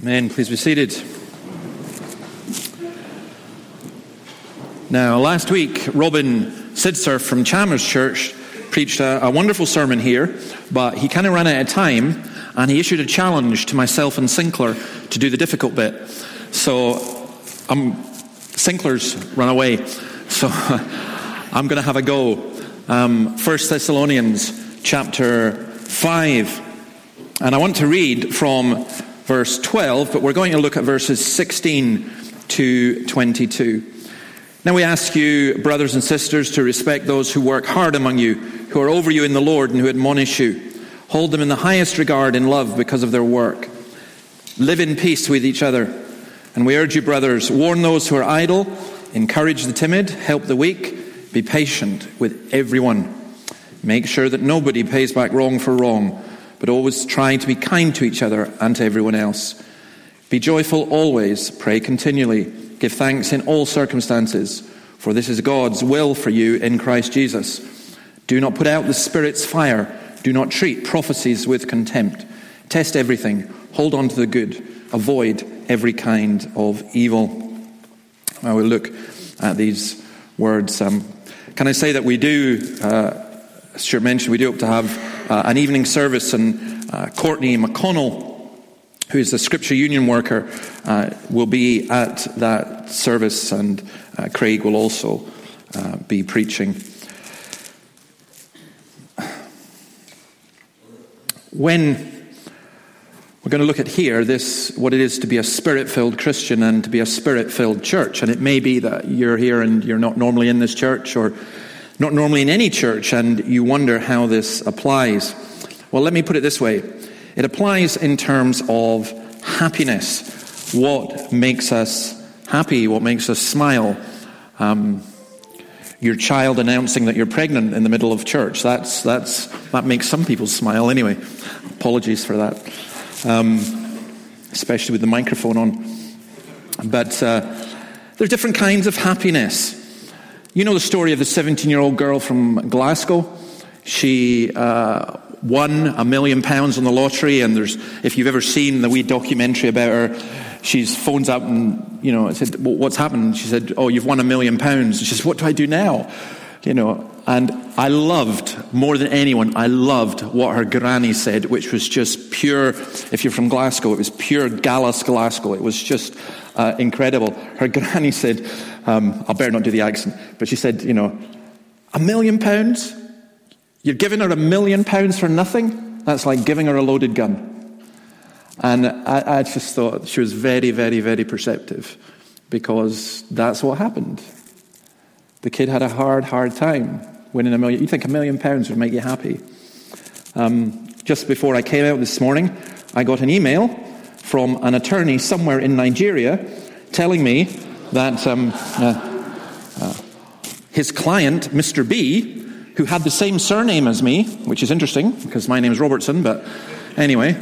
Amen. Please be seated. Now, last week, Robin Sydserff from Chalmers Church preached a, a wonderful sermon here, but he kind of ran out of time and he issued a challenge to myself and Sinclair to do the difficult bit. So, um, Sinclair's run away. So, I'm going to have a go. Um, 1 Thessalonians chapter 5. And I want to read from verse 12, but we're going to look at verses 16 to 22. Now we ask you, brothers and sisters, to respect those who work hard among you, who are over you in the Lord, and who admonish you. Hold them in the highest regard in love because of their work. Live in peace with each other. And we urge you, brothers, warn those who are idle, encourage the timid, help the weak, be patient with everyone. Make sure that nobody pays back wrong for wrong but always try to be kind to each other and to everyone else. Be joyful always, pray continually, give thanks in all circumstances, for this is God's will for you in Christ Jesus. Do not put out the Spirit's fire, do not treat prophecies with contempt. Test everything, hold on to the good, avoid every kind of evil. I will look at these words. Um, can I say that we do, uh, as Stuart mentioned, we do hope to have uh, an evening service, and uh, Courtney McConnell, who is the Scripture Union worker, uh, will be at that service, and uh, Craig will also uh, be preaching. When we're going to look at here this what it is to be a spirit-filled Christian and to be a spirit-filled church, and it may be that you're here and you're not normally in this church, or not normally in any church, and you wonder how this applies. Well, let me put it this way it applies in terms of happiness. What makes us happy? What makes us smile? Um, your child announcing that you're pregnant in the middle of church. That's, that's, that makes some people smile anyway. Apologies for that. Um, especially with the microphone on. But uh, there are different kinds of happiness. You know the story of the 17 year old girl from Glasgow? She uh, won a million pounds on the lottery, and there's, if you've ever seen the wee documentary about her, she phones up and, you know, I said, well, what's happened? She said, oh, you've won a million pounds. She says, what do I do now? You know, and I loved, more than anyone, I loved what her granny said, which was just pure, if you're from Glasgow, it was pure Gallus Glasgow. It was just uh, incredible. Her granny said, um, I better not do the accent, but she said, you know, a million pounds? You're giving her a million pounds for nothing? That's like giving her a loaded gun. And I, I just thought she was very, very, very perceptive because that's what happened. The kid had a hard, hard time winning a million. You think a million pounds would make you happy. Um, just before I came out this morning, I got an email from an attorney somewhere in Nigeria telling me that um, uh, uh, his client, Mr. B, who had the same surname as me, which is interesting because my name is Robertson, but anyway,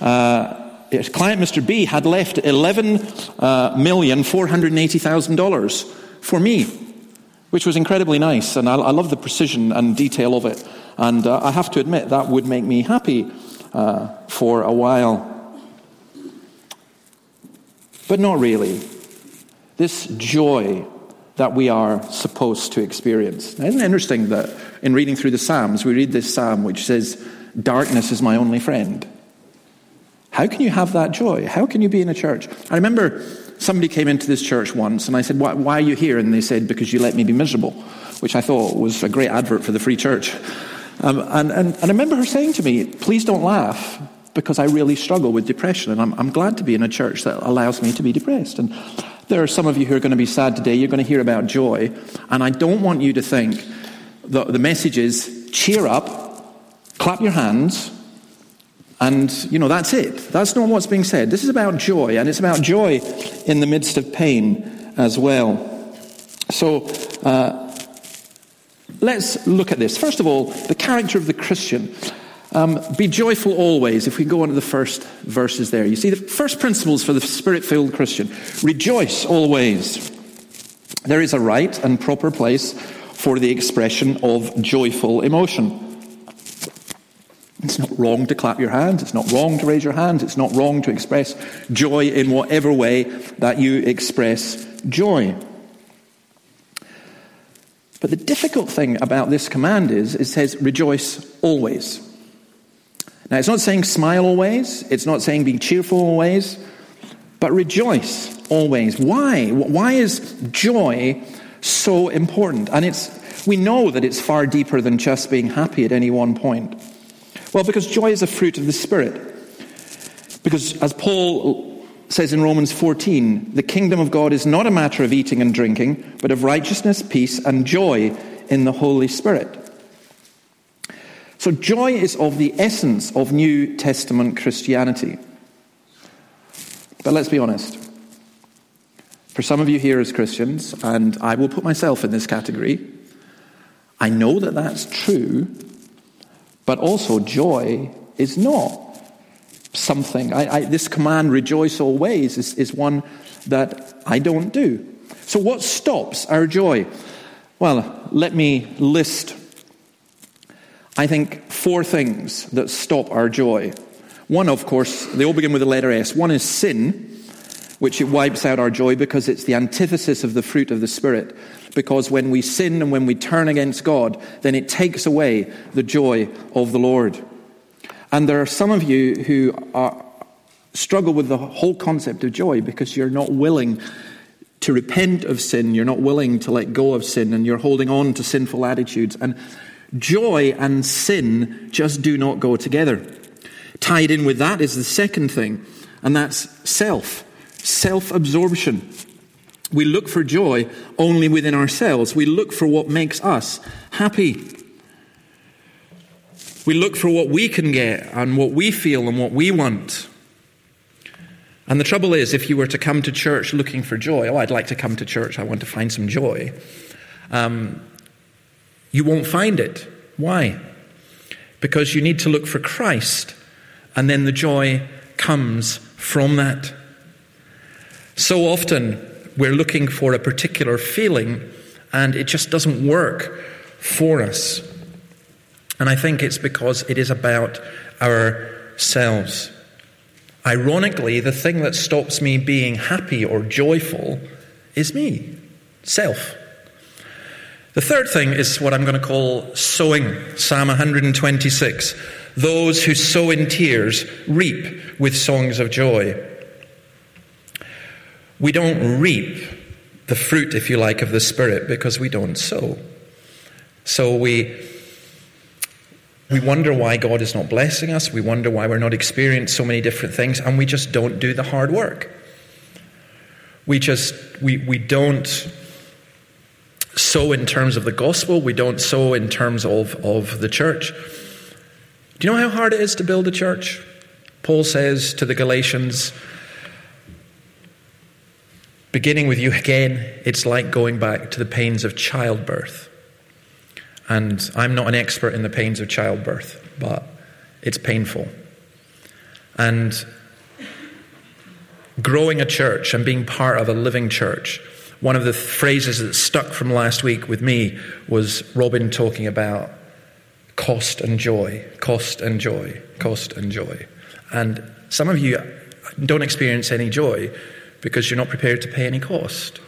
uh, his client, Mr. B, had left $11,480,000 uh, for me, which was incredibly nice, and I, I, love the precision and detail of it. And uh, I have to admit, that would make me happy uh, for a while. But not really this joy that we are supposed to experience. Isn't it interesting that in reading through the Psalms, we read this psalm which says, Darkness is my only friend. How can you have that joy? How can you be in a church? I remember somebody came into this church once and I said, Why, why are you here? And they said, Because you let me be miserable, which I thought was a great advert for the free church. Um, and, and, and I remember her saying to me, Please don't laugh because I really struggle with depression, and I'm, I'm glad to be in a church that allows me to be depressed. And there are some of you who are going to be sad today. You're going to hear about joy. And I don't want you to think that the message is cheer up, clap your hands, and, you know, that's it. That's not what's being said. This is about joy, and it's about joy in the midst of pain as well. So, uh, let's look at this. First of all, the character of the Christian. Um, be joyful always. If we go on to the first verses there, you see the first principles for the spirit filled Christian rejoice always. There is a right and proper place for the expression of joyful emotion. It's not wrong to clap your hands. It's not wrong to raise your hands. It's not wrong to express joy in whatever way that you express joy. But the difficult thing about this command is it says, rejoice always. Now, it's not saying smile always, it's not saying be cheerful always, but rejoice always. Why? Why is joy so important? And it's, we know that it's far deeper than just being happy at any one point. Well, because joy is a fruit of the Spirit. Because as Paul says in Romans 14, the kingdom of God is not a matter of eating and drinking, but of righteousness, peace, and joy in the Holy Spirit. So, joy is of the essence of New Testament Christianity. But let's be honest. For some of you here as Christians, and I will put myself in this category, I know that that's true, but also joy is not something. I, I, this command, rejoice always, is, is one that I don't do. So, what stops our joy? Well, let me list I think, four things that stop our joy. One, of course, they all begin with the letter S. One is sin, which it wipes out our joy because it's the antithesis of the fruit of the Spirit. Because when we sin and when we turn against God, then it takes away the joy of the Lord. And there are some of you who are, struggle with the whole concept of joy because you're not willing to repent of sin, you're not willing to let go of sin, and you're holding on to sinful attitudes. And Joy and sin just do not go together. Tied in with that is the second thing, and that's self, self absorption. We look for joy only within ourselves. We look for what makes us happy. We look for what we can get and what we feel and what we want. And the trouble is, if you were to come to church looking for joy, oh, I'd like to come to church, I want to find some joy. Um, you won't find it. Why? Because you need to look for Christ, and then the joy comes from that. So often we're looking for a particular feeling, and it just doesn't work for us. And I think it's because it is about ourselves. Ironically, the thing that stops me being happy or joyful is me, self. The third thing is what I'm going to call sowing. Psalm 126. Those who sow in tears reap with songs of joy. We don't reap the fruit, if you like, of the Spirit because we don't sow. So we, we wonder why God is not blessing us. We wonder why we're not experiencing so many different things, and we just don't do the hard work. We just, we, we don't sow in terms of the gospel, we don't sow in terms of, of the church. Do you know how hard it is to build a church? Paul says to the Galatians, beginning with you again, it's like going back to the pains of childbirth. And I'm not an expert in the pains of childbirth, but it's painful. And growing a church and being part of a living church one of the phrases that stuck from last week with me was Robin talking about cost and joy, cost and joy, cost and joy. And some of you don't experience any joy because you're not prepared to pay any cost.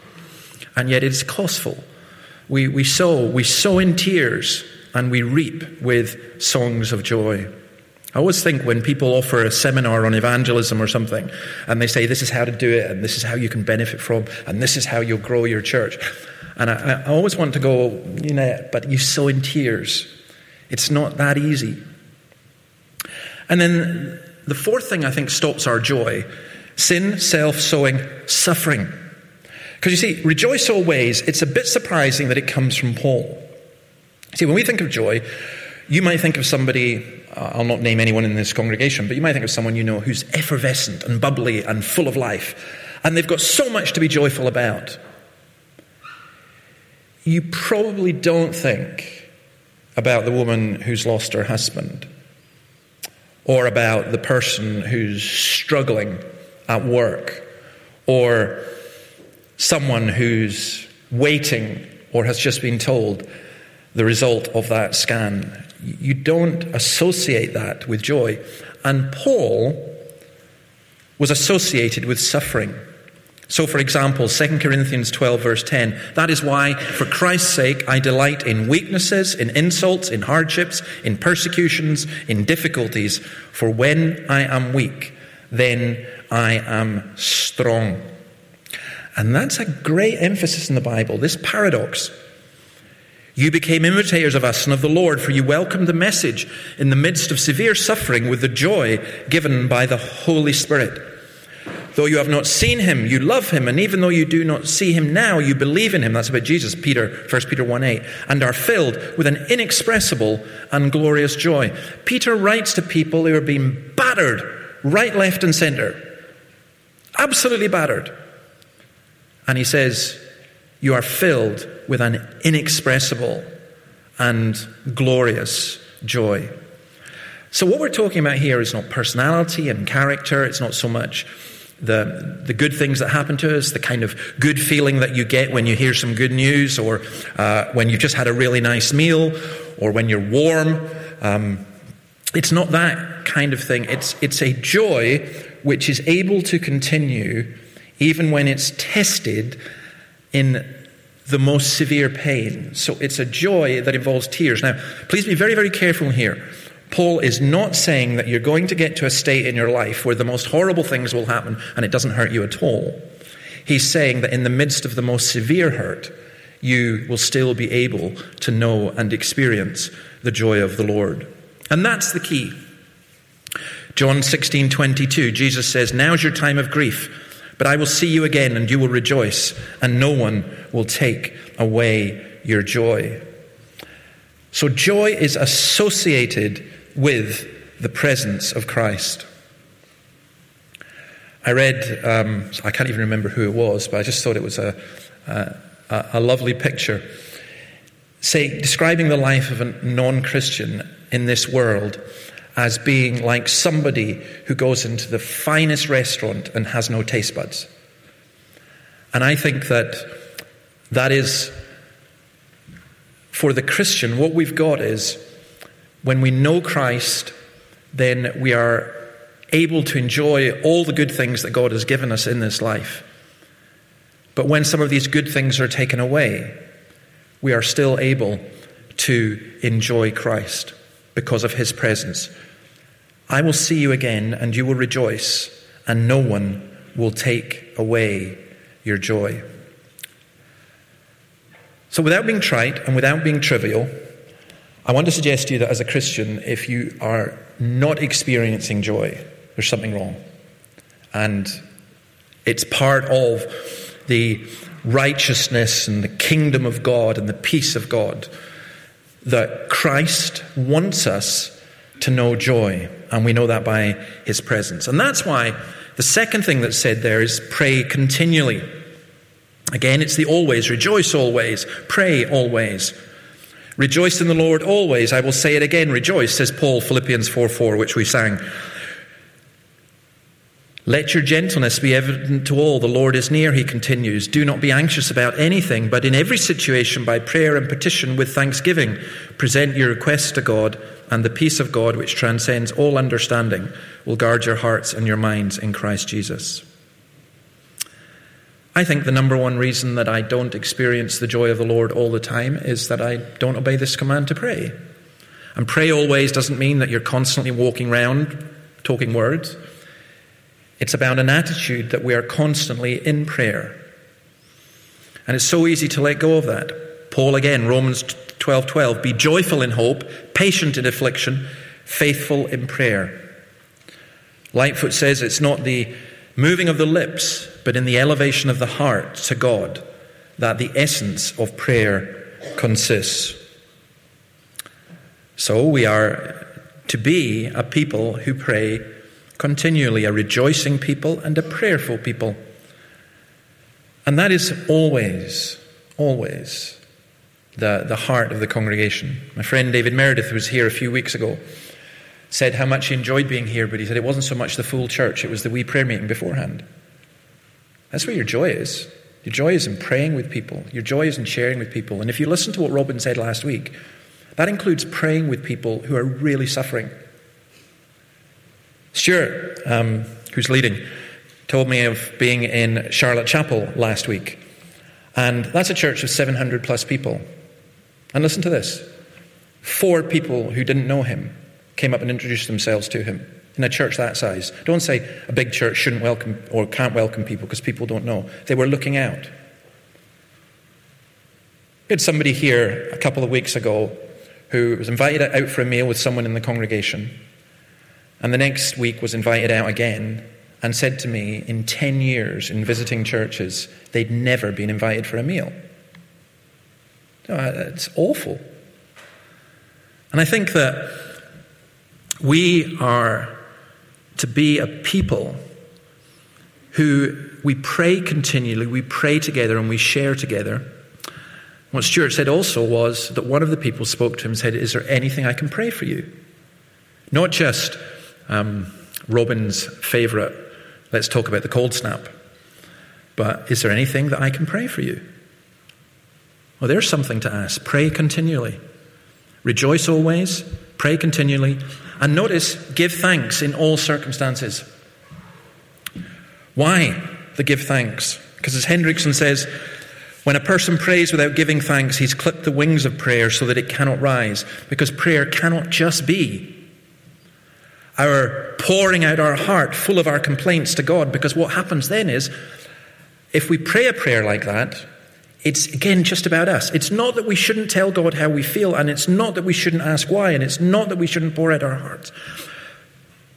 And yet it's costful. We, we sow, we sow in tears and we reap with songs of joy. I always think when people offer a seminar on evangelism or something, and they say, This is how to do it, and this is how you can benefit from, and this is how you'll grow your church. And I, I always want to go, you know, but you sow in tears. It's not that easy. And then the fourth thing I think stops our joy sin, self sowing, suffering. Because you see, rejoice always, it's a bit surprising that it comes from Paul. See, when we think of joy, you might think of somebody uh, I'll not name anyone in this congregation, but you might think of someone you know who's effervescent and bubbly and full of life, and they've got so much to be joyful about. You probably don't think about the woman who's lost her husband, or about the person who's struggling at work, or someone who's waiting or has just been told the result of that scan you don't associate that with joy. And Paul was associated with suffering. So, for example, 2 Corinthians 12, verse 10 that is why, for Christ's sake, I delight in weaknesses, in insults, in hardships, in persecutions, in difficulties, for when I am weak, then I am strong. And that's a great emphasis in the Bible, this paradox. You became imitators of us and of the Lord, for you welcomed the message in the midst of severe suffering with the joy given by the Holy Spirit. Though you have not seen him, you love him, and even though you do not see him now, you believe in him. That's about Jesus, Peter, 1 Peter 1 8, and are filled with an inexpressible and glorious joy. Peter writes to people who are being battered right, left, and center. Absolutely battered. And he says, You are filled with an inexpressible and glorious joy. So, what we're talking about here is not personality and character, it's not so much the, the good things that happen to us, the kind of good feeling that you get when you hear some good news, or uh, when you've just had a really nice meal, or when you're warm. Um, it's not that kind of thing. It's, it's a joy which is able to continue even when it's tested in the most severe pain. So it's a joy that involves tears. Now, please be very, very careful here. Paul is not saying that you're going to get to a state in your life where the most horrible things will happen and it doesn't hurt you at all. He's saying that in the midst of the most severe hurt, you will still be able to know and experience the joy of the Lord. And that's the key. John 16 22, Jesus says, Now's your time of grief, but I will see you again and you will rejoice, and no one will take away your joy. So joy is associated with the presence of Christ. I read, um, I can't even remember who it was, but I just thought it was a, a, a lovely picture. Say, describing the life of a non Christian in this world as being like somebody who goes into the finest restaurant and has no taste buds. And I think that that is, for the Christian, what we've got is when we know Christ, then we are able to enjoy all the good things that God has given us in this life. But when some of these good things are taken away, we are still able to enjoy Christ because of his presence. I will see you again, and you will rejoice, and no one will take away your joy. So, without being trite and without being trivial, I want to suggest to you that as a Christian, if you are not experiencing joy, there's something wrong. And it's part of the righteousness and the kingdom of God and the peace of God that Christ wants us to know joy. And we know that by his presence. And that's why the second thing that's said there is pray continually. Again, it's the always, rejoice always, pray always. Rejoice in the Lord always. I will say it again, rejoice, says Paul, Philippians 4 4, which we sang. Let your gentleness be evident to all. The Lord is near, he continues. Do not be anxious about anything, but in every situation, by prayer and petition with thanksgiving, present your requests to God, and the peace of God, which transcends all understanding, will guard your hearts and your minds in Christ Jesus. I think the number one reason that I don't experience the joy of the Lord all the time is that I don't obey this command to pray. And pray always doesn't mean that you're constantly walking around talking words. It's about an attitude that we are constantly in prayer. And it's so easy to let go of that. Paul again, Romans 12 12, be joyful in hope, patient in affliction, faithful in prayer. Lightfoot says it's not the moving of the lips, but in the elevation of the heart to God, that the essence of prayer consists. So we are to be a people who pray continually, a rejoicing people and a prayerful people. And that is always, always the, the heart of the congregation. My friend David Meredith, who was here a few weeks ago, said how much he enjoyed being here, but he said it wasn't so much the full church, it was the wee prayer meeting beforehand. That's where your joy is. Your joy is in praying with people, your joy is in sharing with people. And if you listen to what Robin said last week, That includes praying with people who are really suffering. Stuart, um, who's leading, told me of being in Charlotte Chapel last week. And that's a church of 700 plus people. And listen to this four people who didn't know him came up and introduced themselves to him in a church that size. Don't say a big church shouldn't welcome or can't welcome people because people don't know. They were looking out. We had somebody here a couple of weeks ago who was invited out for a meal with someone in the congregation, and the next week was invited out again and said to me, in 10 years in visiting churches, they'd never been invited for a meal. Oh, uh, it's awful. And I think that we are to be a people who we pray continually, we pray together, and we share together. What Stuart said also was that one of the people spoke to him and said, Is there anything I can pray for you? Not just um, Robin's favourite, let's talk about the cold snap, but is there anything that I can pray for you? Well, there's something to ask. Pray continually. Rejoice always, pray continually, and notice, give thanks in all circumstances. Why the give thanks? Because as Hendriksen says, when a person prays without giving thanks, he's clipped the wings of prayer so that it cannot rise. Because prayer cannot just be our pouring out our heart full of our complaints to God. Because what happens then is, if we pray a prayer like that, it's again just about us. It's not that we shouldn't tell God how we feel, and it's not that we shouldn't ask why, and it's not that we shouldn't pour out our hearts.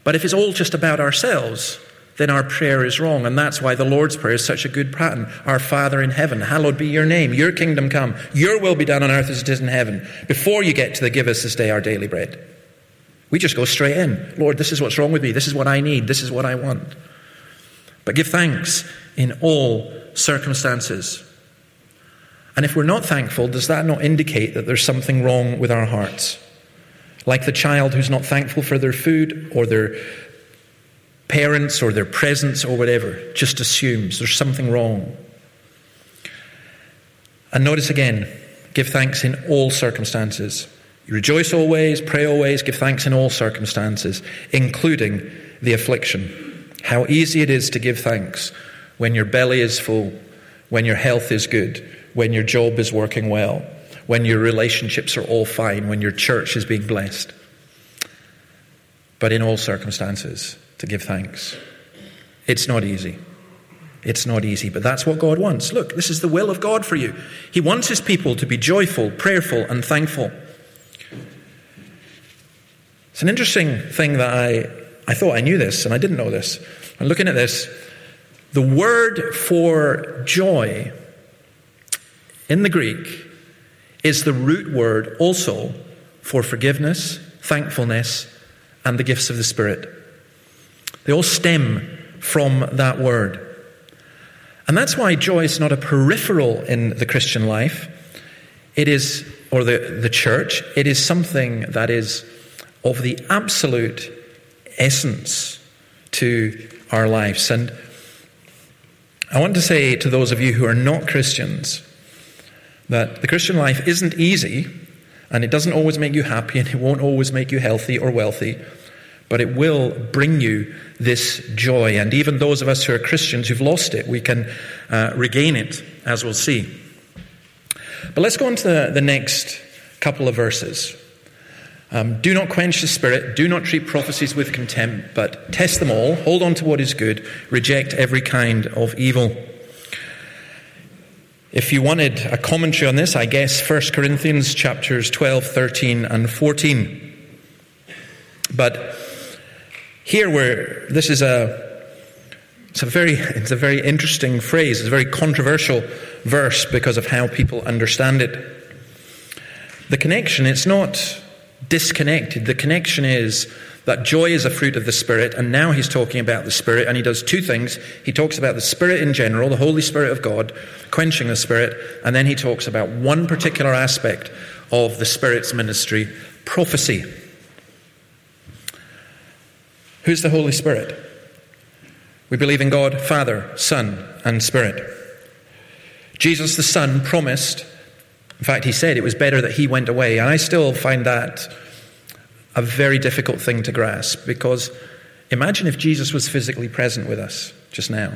But if it's all just about ourselves, then our prayer is wrong. And that's why the Lord's Prayer is such a good pattern. Our Father in heaven, hallowed be your name, your kingdom come, your will be done on earth as it is in heaven. Before you get to the give us this day our daily bread, we just go straight in. Lord, this is what's wrong with me. This is what I need. This is what I want. But give thanks in all circumstances. And if we're not thankful, does that not indicate that there's something wrong with our hearts? Like the child who's not thankful for their food or their parents or their presents or whatever, just assumes there's something wrong. And notice again, give thanks in all circumstances. Rejoice always, pray always, give thanks in all circumstances, including the affliction. How easy it is to give thanks when your belly is full, when your health is good, when your job is working well, when your relationships are all fine, when your church is being blessed. But in all circumstances, to give thanks. It's not easy. It's not easy, but that's what God wants. Look, this is the will of God for you. He wants His people to be joyful, prayerful, and thankful. It's an interesting thing that I, I thought I knew this, and I didn't know this. I'm looking at this. The word for joy in the Greek is the root word also for forgiveness, thankfulness, and the gifts of the Spirit. They all stem from that word. And that's why joy is not a peripheral in the Christian life. It is, or the, the church, it is something that is of the absolute essence to our lives. And I want to say to those of you who are not Christians, that the Christian life isn't easy and it doesn't always make you happy and it won't always make you healthy or wealthy, but it will bring you this joy. And even those of us who are Christians who've lost it, we can uh, regain it, as we'll see. But let's go on to the, the next couple of verses. Um, do not quench the spirit, do not treat prophecies with contempt, but test them all, hold on to what is good, reject every kind of evil. If you wanted a commentary on this, I guess 1 Corinthians chapters 12, 13, and 14. But here where this is a it's a very it's a very interesting phrase, it's a very controversial verse because of how people understand it. The connection, it's not disconnected. The connection is that joy is a fruit of the Spirit, and now he's talking about the Spirit, and he does two things. He talks about the Spirit in general, the Holy Spirit of God, quenching the Spirit, and then he talks about one particular aspect of the Spirit's ministry prophecy. Who's the Holy Spirit? We believe in God, Father, Son, and Spirit. Jesus the Son promised In fact, he said it was better that he went away. And I still find that a very difficult thing to grasp because imagine if Jesus was physically present with us just now.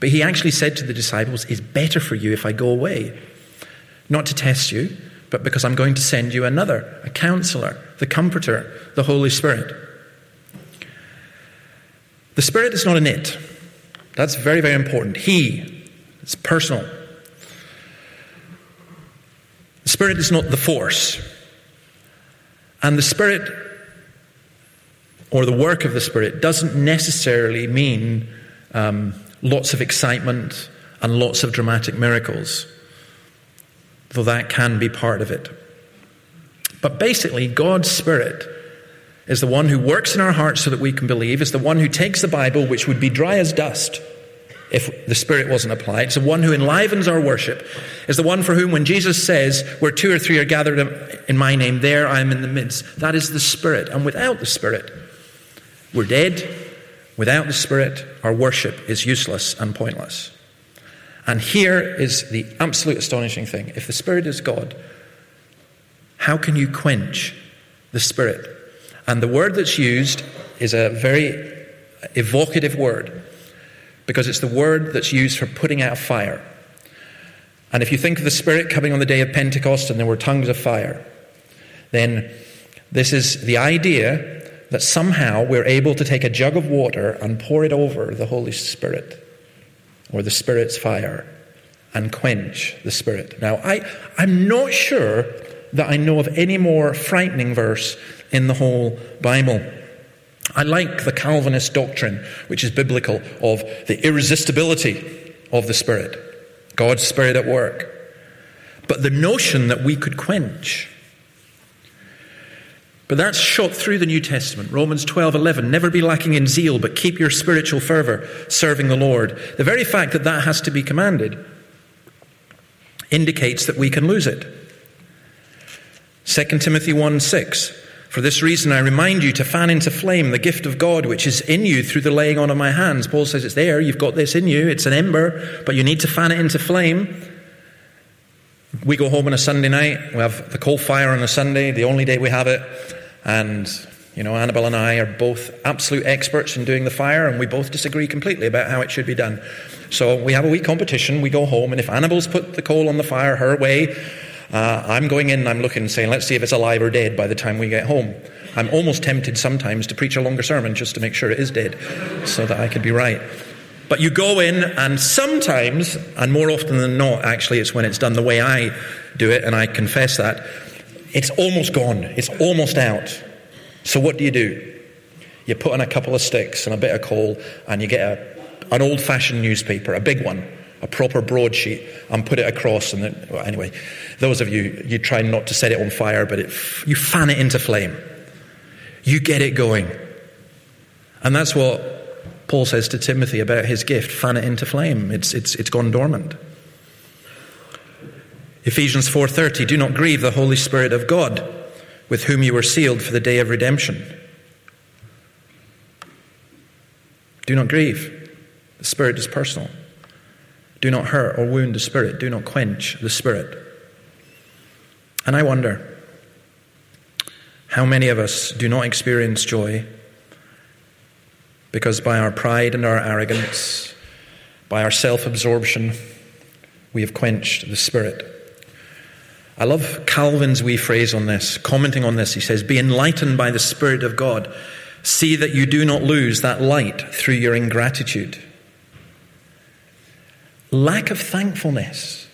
But he actually said to the disciples, It's better for you if I go away. Not to test you, but because I'm going to send you another, a counselor, the comforter, the Holy Spirit. The Spirit is not an it. That's very, very important. He, it's personal. The Spirit is not the force. And the Spirit, or the work of the Spirit, doesn't necessarily mean um, lots of excitement and lots of dramatic miracles, though that can be part of it. But basically, God's Spirit is the one who works in our hearts so that we can believe, is the one who takes the Bible, which would be dry as dust if the Spirit wasn't applied. It's the one who enlivens our worship. Is the one for whom, when Jesus says, Where two or three are gathered in my name, there I am in the midst. That is the Spirit. And without the Spirit, we're dead. Without the Spirit, our worship is useless and pointless. And here is the absolute astonishing thing. If the Spirit is God, how can you quench the Spirit? And the word that's used is a very evocative word because it's the word that's used for putting out fire. And if you think of the Spirit coming on the day of Pentecost and there were tongues of fire, then this is the idea that somehow we're able to take a jug of water and pour it over the Holy Spirit or the Spirit's fire and quench the Spirit. Now, I, I'm not sure that I know of any more frightening verse in the whole Bible. I like the Calvinist doctrine, which is biblical, of the irresistibility of the Spirit, God's Spirit at work. But the notion that we could quench. But that's shot through the New Testament. Romans 12 11. Never be lacking in zeal, but keep your spiritual fervor serving the Lord. The very fact that that has to be commanded indicates that we can lose it. 2 Timothy 1 6. For this reason, I remind you to fan into flame the gift of God which is in you through the laying on of my hands. Paul says it's there, you've got this in you, it's an ember, but you need to fan it into flame. We go home on a Sunday night, we have the coal fire on a Sunday, the only day we have it, and you know, Annabelle and I are both absolute experts in doing the fire, and we both disagree completely about how it should be done. So we have a wee competition, we go home, and if Annabelle's put the coal on the fire her way, uh, I'm going in, I'm looking, saying, let's see if it's alive or dead by the time we get home. I'm almost tempted sometimes to preach a longer sermon just to make sure it is dead, so that I could be right. But you go in, and sometimes, and more often than not, actually, it's when it's done the way I do it, and I confess that, it's almost gone. It's almost out. So what do you do? You put in a couple of sticks and a bit of coal, and you get a, an old fashioned newspaper, a big one, a proper broadsheet, and put it across. And then, well, anyway, those of you, you try not to set it on fire, but it, you fan it into flame. You get it going. And that's what Paul says to Timothy about his gift fan it into flame. It's, it's, it's gone dormant. Ephesians 4:30 Do not grieve the Holy Spirit of God with whom you were sealed for the day of redemption. Do not grieve. The Spirit is personal. Do not hurt or wound the Spirit. Do not quench the Spirit. And I wonder how many of us do not experience joy because by our pride and our arrogance, by our self absorption, we have quenched the Spirit. I love Calvin's wee phrase on this, commenting on this. He says, Be enlightened by the Spirit of God. See that you do not lose that light through your ingratitude. Lack of thankfulness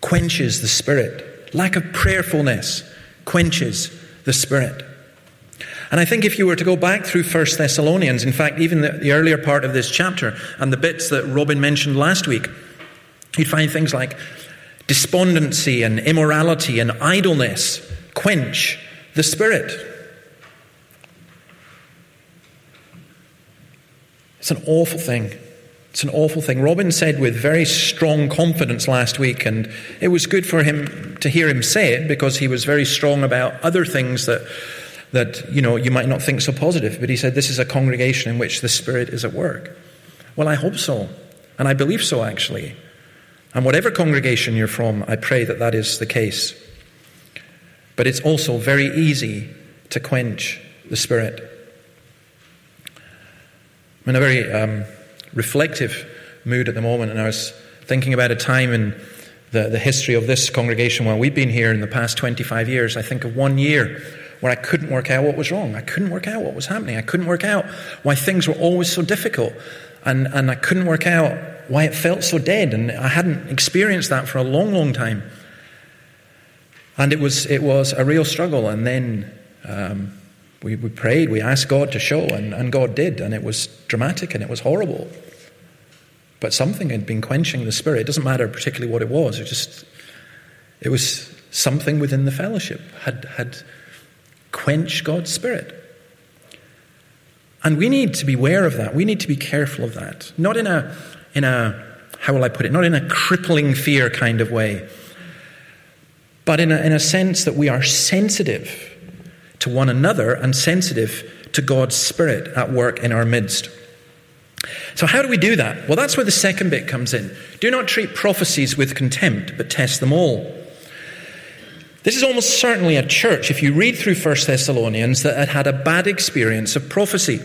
quenches the Spirit. Lack of prayerfulness quenches the Spirit. And I think if you were to go back through 1 Thessalonians, in fact, even the, the earlier part of this chapter and the bits that Robin mentioned last week, you'd find things like despondency and immorality and idleness quench the Spirit. It's an awful thing. It's an awful thing. Robin said with very strong confidence last week, and it was good for him to hear him say it because he was very strong about other things that, that you know, you might not think so positive. But he said, This is a congregation in which the Spirit is at work. Well, I hope so. And I believe so, actually. And whatever congregation you're from, I pray that that is the case. But it's also very easy to quench the Spirit. I'm in a very um, reflective mood at the moment, and I was thinking about a time in the, the history of this congregation while we've been here in the past 25 years. I think of one year where I couldn't work out what was wrong. I couldn't work out what was happening. I couldn't work out why things were always so difficult. And, and I couldn't work out why it felt so dead. And I hadn't experienced that for a long, long time. And it was, it was a real struggle. And then um, we, we prayed, we asked God to show, and, and God did. And it was dramatic and it was horrible. But something had been quenching the spirit. It doesn't matter particularly what it was. It just, it was something within the fellowship had, had quenched God's spirit. And we need to be aware of that. We need to be careful of that. Not in a, in a, how will I put it, not in a crippling fear kind of way, but in a, in a sense that we are sensitive to one another and sensitive to God's Spirit at work in our midst. So, how do we do that? Well, that's where the second bit comes in. Do not treat prophecies with contempt, but test them all. This is almost certainly a church, if you read through 1 Thessalonians, that had had a bad experience of prophecy.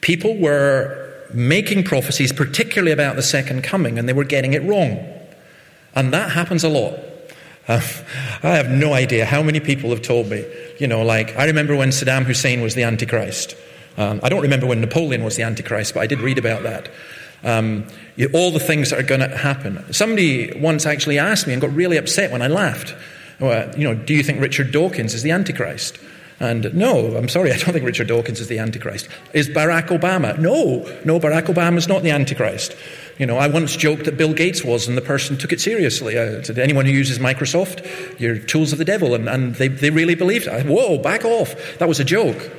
People were making prophecies, particularly about the second coming, and they were getting it wrong. And that happens a lot. Uh, I have no idea how many people have told me, you know, like, I remember when Saddam Hussein was the Antichrist. Um, I don't remember when Napoleon was the Antichrist, but I did read about that. Um, you, all the things that are going to happen. Somebody once actually asked me and got really upset when I laughed. Well, you know, do you think Richard Dawkins is the Antichrist? And no, I'm sorry, I don't think Richard Dawkins is the Antichrist. Is Barack Obama? No, no, Barack Obama is not the Antichrist. You know, I once joked that Bill Gates was, and the person took it seriously. Uh, to anyone who uses Microsoft, you're tools of the devil, and, and they, they really believed it. Whoa, back off. That was a joke.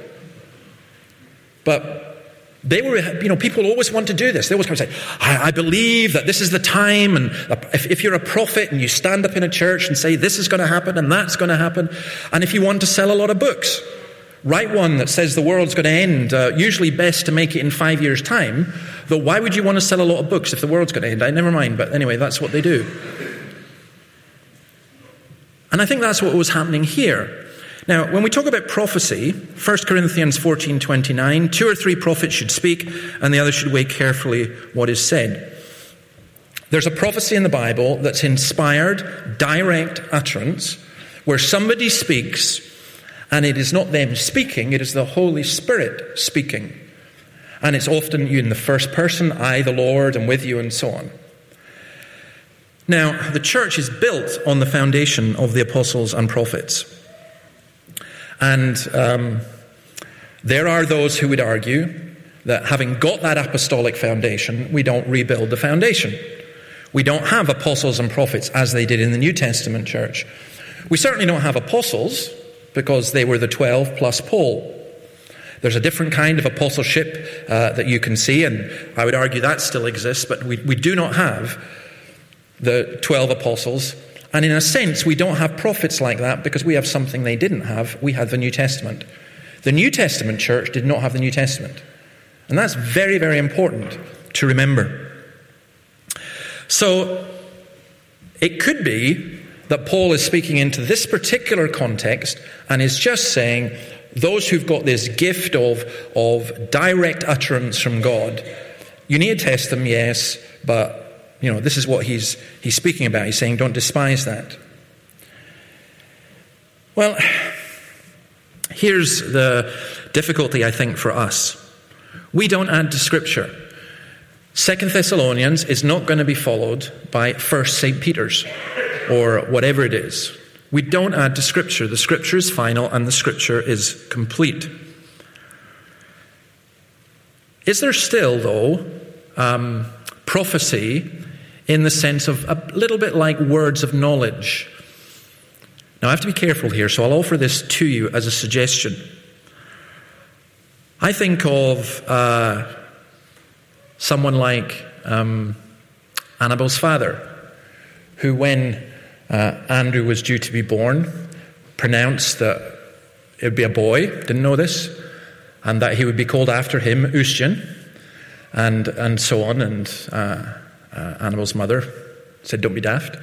But they were, you know, people always want to do this. They always come and say, I, I believe that this is the time. And if, if, you're a prophet and you stand up in a church and say, this is going to happen and that's going to happen, and if you want to sell a lot of books, write one that says the world's going to end, uh, usually best to make it in five years' time. Though, why would you want to sell a lot of books if the world's going to end? I never mind, but anyway, that's what they do. And I think that's what was happening here. Now, when we talk about prophecy, 1 Corinthians 14:29, two or three prophets should speak, and the other should weigh carefully what is said. There's a prophecy in the Bible that's inspired, direct utterance, where somebody speaks, and it is not them speaking, it is the Holy Spirit speaking. And it's often you in the first person, I, the Lord, am with you, and so on. Now, the church is built on the foundation of the apostles and prophets. And um, there are those who would argue that having got that apostolic foundation, we don't rebuild the foundation. We don't have apostles and prophets as they did in the New Testament church. We certainly don't have apostles because they were the 12 plus Paul. There's a different kind of apostleship uh, that you can see, and I would argue that still exists, but we, we do not have the 12 apostles and in a sense, we don't have prophets like that because we have something they didn't have. We have the New Testament. The New Testament church did not have the New Testament. And that's very, very important to remember. So it could be that Paul is speaking into this particular context and is just saying, those who've got this gift of, of direct utterance from God, you need to test them, yes, but you know, this is what he's, he's speaking about. He's saying, don't despise that. Well, here's the difficulty, I think, for us. We don't add to Scripture. Second Thessalonians is not going to be followed by First St. Peter's or whatever it is. We don't add to Scripture. The Scripture is final and the Scripture is complete. Is there still, though, um, prophecy in the sense of a little bit like words of knowledge. Now, I have to be careful here, so I'll offer this to you as a suggestion. I think of uh, someone like um, Annabel's father, who, when uh, Andrew was due to be born, pronounced that it would be a boy, didn't know this, and that he would be called after him, Uisdean, and, and so on, and uh, uh, Annabel's mother said, Don't be daft.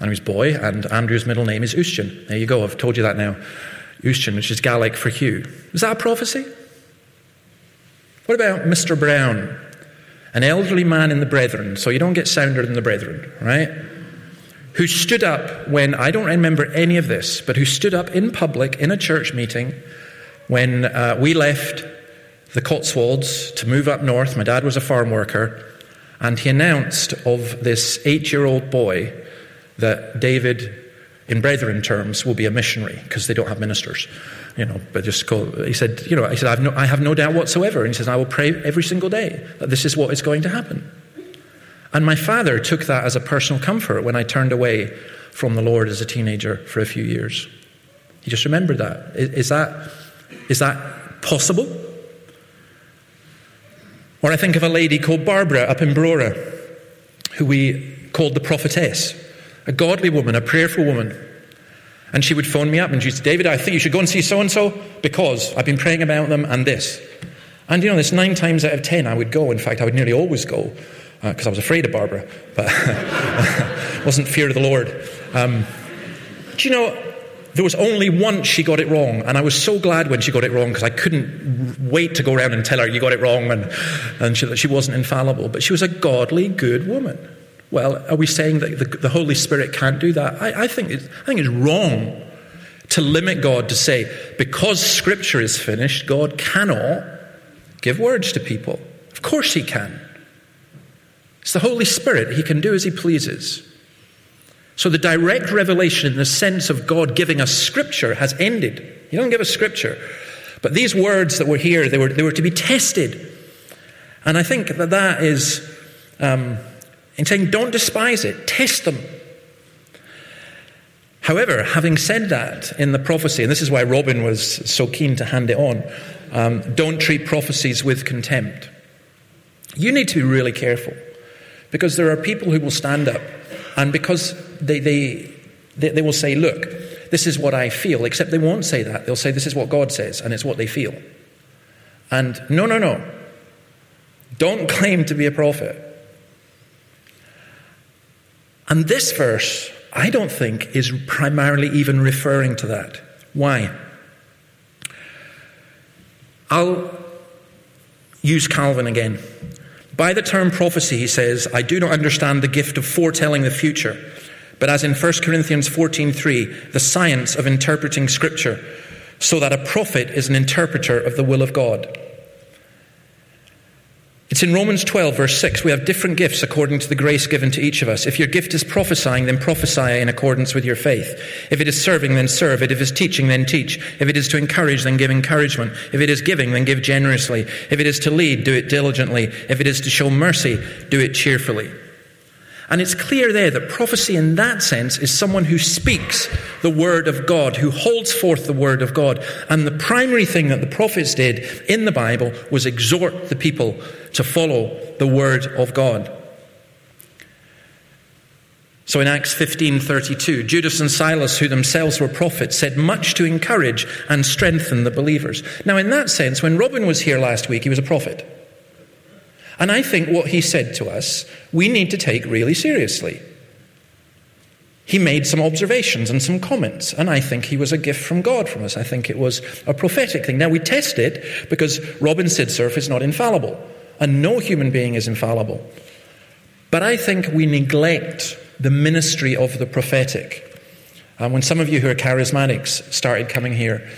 My name is Boy, and Andrew's middle name is Uisdean. There you go, I've told you that now. Uisdean, which is Gaelic for Hugh. Is that a prophecy? What about Mr. Brown? An elderly man in the brethren, so you don't get sounder than the brethren, right? Who stood up when, I don't remember any of this, but who stood up in public in a church meeting when uh, we left the Cotswolds to move up north. My dad was a farm worker, and he announced of this eight year old boy that David, in brethren terms, will be a missionary because they don't have ministers. You know, but just call, he said, you know, he said, I have, no, I have no doubt whatsoever. And he says, I will pray every single day that this is what is going to happen. And my father took that as a personal comfort when I turned away from the Lord as a teenager for a few years. He just remembered that. Is, is that, is that possible? Or I think of a lady called Barbara up in Brora, who we called the prophetess, a godly woman, a prayerful woman. And she would phone me up and she'd say, David, I think you should go and see so and so because I've been praying about them and this. And you know, this nine times out of ten I would go. In fact, I would nearly always go because uh, I was afraid of Barbara, but wasn't fear of the Lord. Um, do you know, there was only once she got it wrong, and I was so glad when she got it wrong because I couldn't wait to go around and tell her you got it wrong and, and she, she wasn't infallible. But she was a godly, good woman. Well, are we saying that the, the Holy Spirit can't do that? I, I, think it, I think it's wrong to limit God to say, because Scripture is finished, God cannot give words to people. Of course He can. It's the Holy Spirit, He can do as He pleases. So the direct revelation in the sense of God giving us scripture has ended. He doesn't give us scripture. But these words that were here, they were, they were to be tested. And I think that that is, um, in saying, don't despise it, test them. However, having said that in the prophecy, and this is why Robin was so keen to hand it on, um, don't treat prophecies with contempt. You need to be really careful because there are people who will stand up and because they, they, they, they will say, look, this is what I feel, except they won't say that. They'll say, this is what God says, and it's what they feel. And no, no, no. Don't claim to be a prophet. And this verse, I don't think, is primarily even referring to that. Why? I'll use Calvin again. By the term prophecy, he says, I do not understand the gift of foretelling the future, but as in 1 Corinthians 14:3, the science of interpreting scripture, so that a prophet is an interpreter of the will of God. It's in Romans 12, verse 6. We have different gifts according to the grace given to each of us. If your gift is prophesying, then prophesy in accordance with your faith. If it is serving, then serve. it. If it is teaching, then teach. If it is to encourage, then give encouragement. If it is giving, then give generously. If it is to lead, do it diligently. If it is to show mercy, do it cheerfully. And it's clear there that prophecy, in that sense, is someone who speaks the word of God, who holds forth the word of God. And the primary thing that the prophets did in the Bible was exhort the people to follow the word of God. So in Acts 15:32, Judas and Silas, who themselves were prophets, said much to encourage and strengthen the believers. Now, in that sense, when Robin was here last week, he was a prophet. And I think what he said to us, we need to take really seriously. He made some observations and some comments, and I think he was a gift from God from us. I think it was a prophetic thing. Now, we test it because Robin Sydserff is not infallible, and no human being is infallible. But I think we neglect the ministry of the prophetic. Um, when some of you who are charismatics started coming here,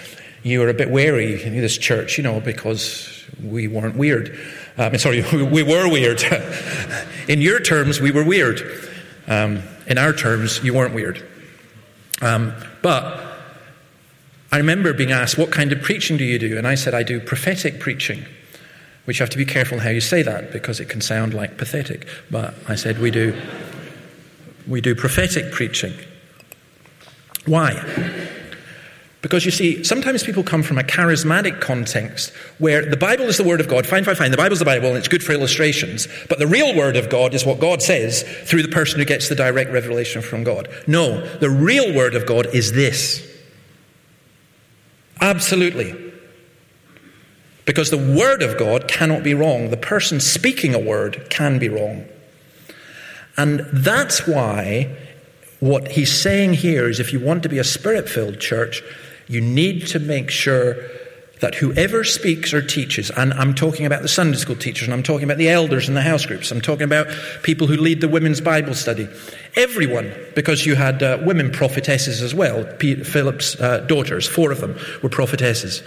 you were a bit wary in this church, you know, because we weren't weird. Um, sorry, we were weird. in your terms, we were weird. Um, in our terms, you weren't weird. Um, but I remember being asked, What kind of preaching do you do? And I said, I do prophetic preaching, which you have to be careful how you say that because it can sound like pathetic. But I said, We do, we do prophetic preaching. Why? Because you see, sometimes people come from a charismatic context where the Bible is the Word of God. Fine, fine, fine. The Bible's the Bible and it's good for illustrations. But the real Word of God is what God says through the person who gets the direct revelation from God. No, the real Word of God is this. Absolutely. Because the Word of God cannot be wrong. The person speaking a word can be wrong. And that's why what he's saying here is if you want to be a spirit filled church, you need to make sure that whoever speaks or teaches, and I'm talking about the Sunday school teachers, and I'm talking about the elders in the house groups, I'm talking about people who lead the women's Bible study, everyone, because you had uh, women prophetesses as well, Philip's uh, daughters, four of them were prophetesses,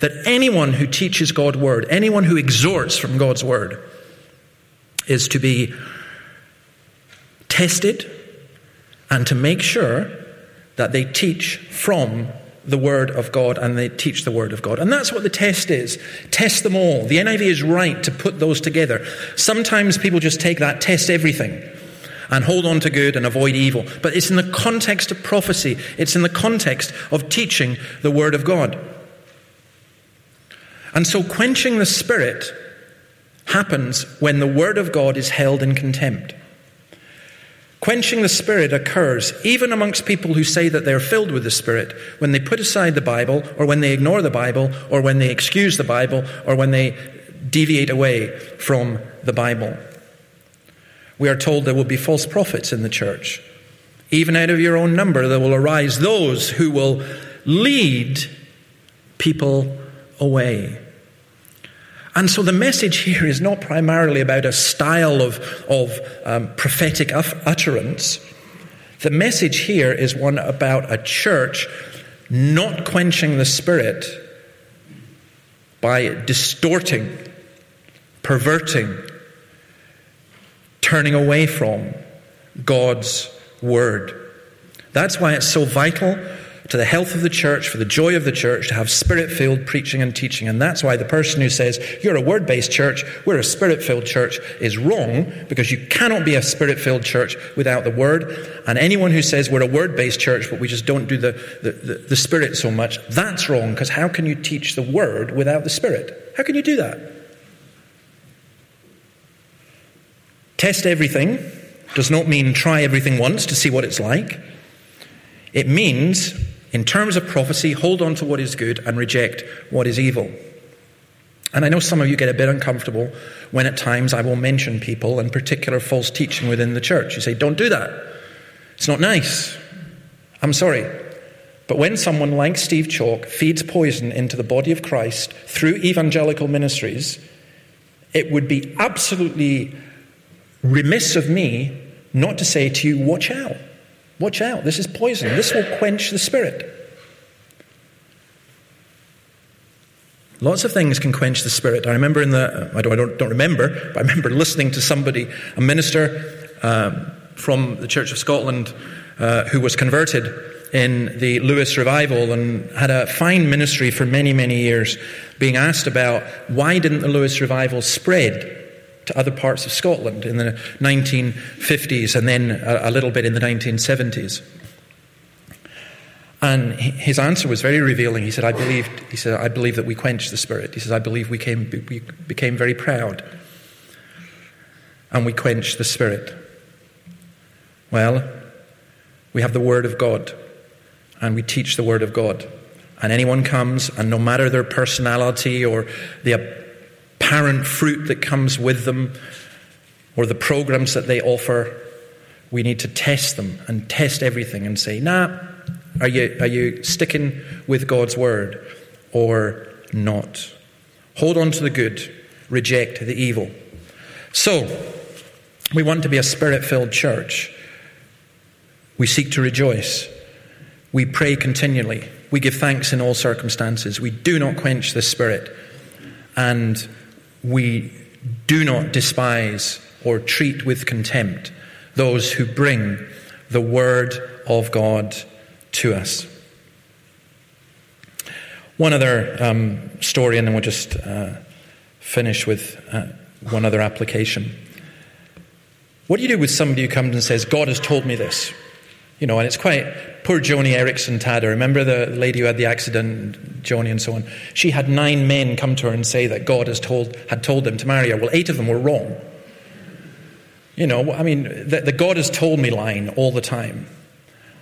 that anyone who teaches God's word, anyone who exhorts from God's word, is to be tested and to make sure that they teach from the Word of God and they teach the Word of God. And that's what the test is. Test them all. The NIV is right to put those together. Sometimes people just take that, test everything, and hold on to good and avoid evil. But it's in the context of prophecy, it's in the context of teaching the Word of God. And so quenching the Spirit happens when the Word of God is held in contempt. Quenching the Spirit occurs even amongst people who say that they're filled with the Spirit when they put aside the Bible, or when they ignore the Bible, or when they excuse the Bible, or when they deviate away from the Bible. We are told there will be false prophets in the church. Even out of your own number, there will arise those who will lead people away. And so the message here is not primarily about a style of, of um, prophetic utterance. The message here is one about a church not quenching the spirit by distorting, perverting, turning away from God's word. That's why it's so vital to the health of the church, for the joy of the church, to have spirit filled preaching and teaching. And that's why the person who says, You're a word based church, we're a spirit filled church, is wrong, because you cannot be a spirit filled church without the word. And anyone who says we're a word based church, but we just don't do the, the, the, the spirit so much, that's wrong, because how can you teach the word without the spirit? How can you do that? Test everything does not mean try everything once to see what it's like. It means in terms of prophecy, hold on to what is good and reject what is evil. And I know some of you get a bit uncomfortable when at times I will mention people and particular false teaching within the church. You say, don't do that. It's not nice. I'm sorry. But when someone like Steve Chalke feeds poison into the body of Christ through evangelical ministries, it would be absolutely remiss of me not to say to you, watch out. Watch out, this is poison. This will quench the spirit. Lots of things can quench the spirit. I remember in the, I don't, I don't, don't remember, but I remember listening to somebody, a minister um, from the Church of Scotland, uh, who was converted in the Lewis revival and had a fine ministry for many, many years, being asked about why didn't the Lewis revival spread to other parts of Scotland in the 1950s and then a, a little bit in the 1970s. And his answer was very revealing. He said, I believed, he said, I believe that we quenched the spirit. He says, I believe we, came, we became very proud and we quenched the spirit. Well, we have the Word of God and we teach the Word of God. And anyone comes, and no matter their personality or the apparent fruit that comes with them or the programs that they offer, we need to test them and test everything and say, nah, are you, are you sticking with God's word or not? Hold on to the good, reject the evil. So, we want to be a spirit filled church. We seek to rejoice. We pray continually. We give thanks in all circumstances. We do not quench the spirit. And we do not despise or treat with contempt those who bring the word of God to us. One other um, story, and then we'll just uh, finish with uh, one other application. What do you do with somebody who comes and says, God has told me this? You know, and it's quite poor Joni Eareckson Tada. Remember the lady who had the accident, Joni and so on? She had nine men come to her and say that God has told, had told them to marry her. Well, eight of them were wrong. You know, I mean, the, the God has told me line all the time.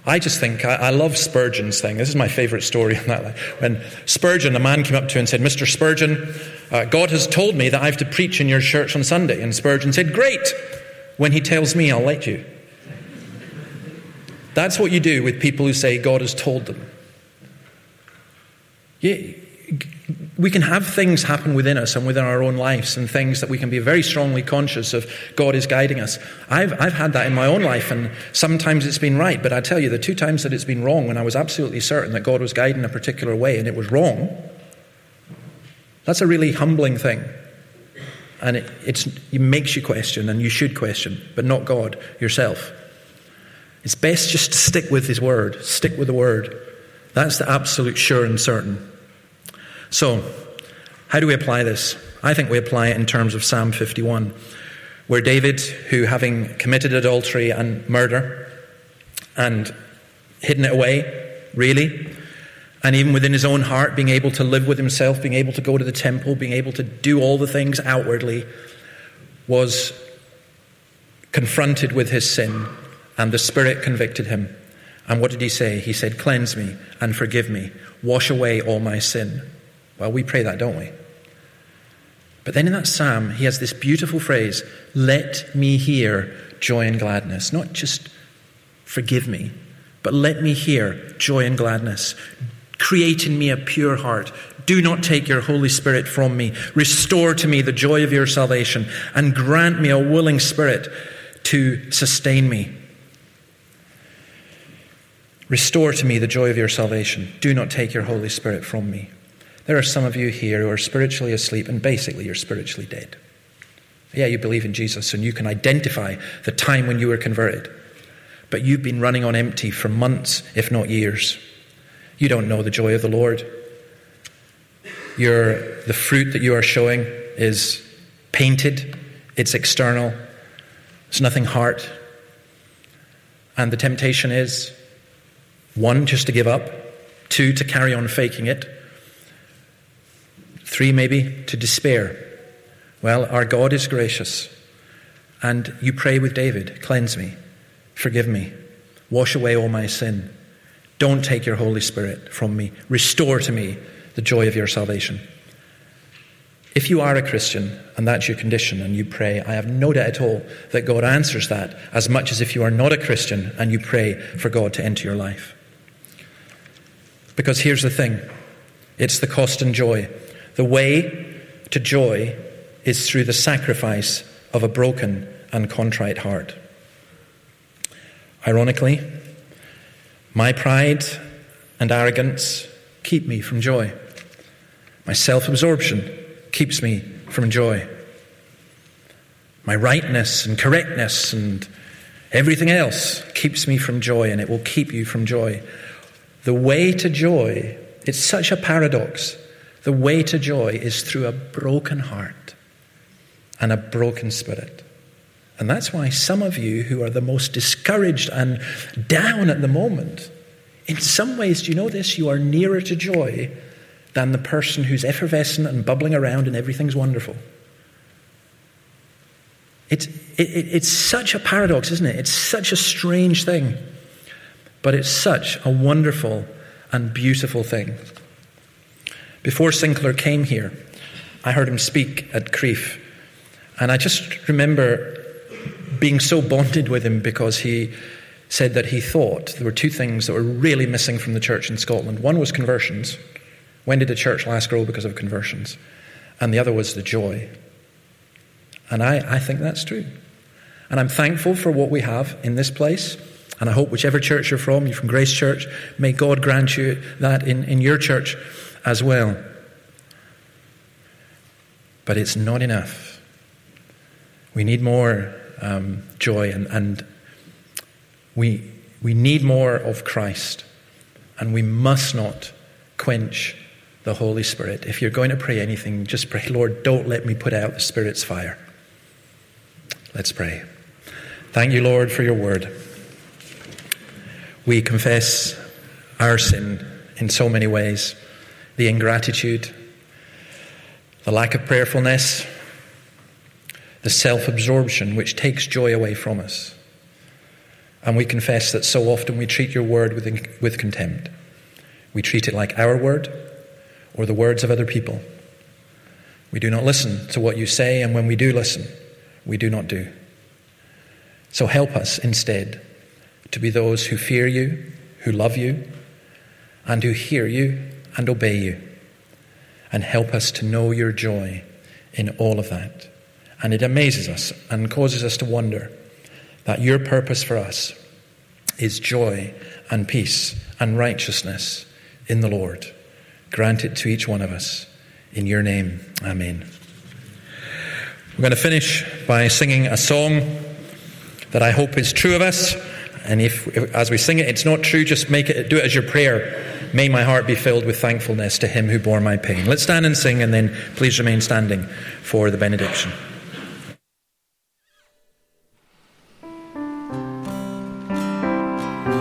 I just think, I, I love Spurgeon's thing. This is my favorite story on that. Line. When Spurgeon, a man came up to and said, Mr. Spurgeon, uh, God has told me that I have to preach in your church on Sunday. And Spurgeon said, Great. When he tells me, I'll let you. That's what you do with people who say God has told them. Yeah, we can have things happen within us and within our own lives and things that we can be very strongly conscious of God is guiding us. I've, I've had that in my own life, and sometimes it's been right, but I tell you, the two times that it's been wrong, when I was absolutely certain that God was guiding a particular way and it was wrong, that's a really humbling thing. And it, it makes you question, and you should question, but not God, yourself. It's best just to stick with His Word, stick with the Word. That's the absolute sure and certain. So, how do we apply this? I think we apply it in terms of Psalm 51, where David, who having committed adultery and murder and hidden it away, really, and even within his own heart, being able to live with himself, being able to go to the temple, being able to do all the things outwardly, was confronted with his sin, and the Spirit convicted him. And what did he say? He said, Cleanse me and forgive me, wash away all my sin. Well, we pray that, don't we? But then in that psalm, he has this beautiful phrase let me hear joy and gladness. Not just forgive me, but let me hear joy and gladness. Create in me a pure heart. Do not take your Holy Spirit from me. Restore to me the joy of your salvation and grant me a willing spirit to sustain me. Restore to me the joy of your salvation. Do not take your Holy Spirit from me. There are some of you here who are spiritually asleep, and basically you're spiritually dead. Yeah, you believe in Jesus, and you can identify the time when you were converted. But you've been running on empty for months, if not years. You don't know the joy of the Lord. The fruit that you are showing is painted, it's external, it's nothing heart. And the temptation is one, just to give up, two, to carry on faking it, Three, maybe, to despair. Well, our God is gracious. And you pray with David cleanse me, forgive me, wash away all my sin. Don't take your Holy Spirit from me. Restore to me the joy of your salvation. If you are a Christian and that's your condition and you pray, I have no doubt at all that God answers that as much as if you are not a Christian and you pray for God to enter your life. Because here's the thing it's the cost and joy the way to joy is through the sacrifice of a broken and contrite heart. Ironically, my pride and arrogance keep me from joy. My self absorption keeps me from joy. My rightness and correctness and everything else keeps me from joy, and it will keep you from joy. The way to joy, it's such a paradox. The way to joy is through a broken heart and a broken spirit. And that's why some of you who are the most discouraged and down at the moment, in some ways, do you know this? You are nearer to joy than the person who's effervescent and bubbling around and everything's wonderful. It's, it, it's such a paradox, isn't it? It's such a strange thing. But it's such a wonderful and beautiful thing. Before Sinclair came here, I heard him speak at Crieff. And I just remember being so bonded with him because he said that he thought there were two things that were really missing from the church in Scotland. One was conversions. When did the church last grow because of conversions? And the other was the joy. And I, I think that's true. And I'm thankful for what we have in this place. And I hope whichever church you're from, you're from Grace Church, may God grant you that in, in your church as well. But it's not enough. We need more um, joy and, and we, we need more of Christ. And we must not quench the Holy Spirit. If you're going to pray anything, just pray, Lord, don't let me put out the Spirit's fire. Let's pray. Thank you, Lord, for your word. We confess our sin in so many ways the ingratitude, the lack of prayerfulness, the self absorption which takes joy away from us. And we confess that so often we treat your word with, with contempt. We treat it like our word or the words of other people. We do not listen to what you say, and when we do listen, we do not do. So help us instead to be those who fear you, who love you, and who hear you and obey you. And help us to know your joy in all of that. And it amazes us and causes us to wonder that your purpose for us is joy and peace and righteousness in the Lord. Grant it to each one of us. In your name, Amen. We're going to finish by singing a song that I hope is true of us. And if, if, as we sing it, it's not true, just make it, do it as your prayer. May my heart be filled with thankfulness to him who bore my pain. Let's stand and sing, and then please remain standing for the benediction.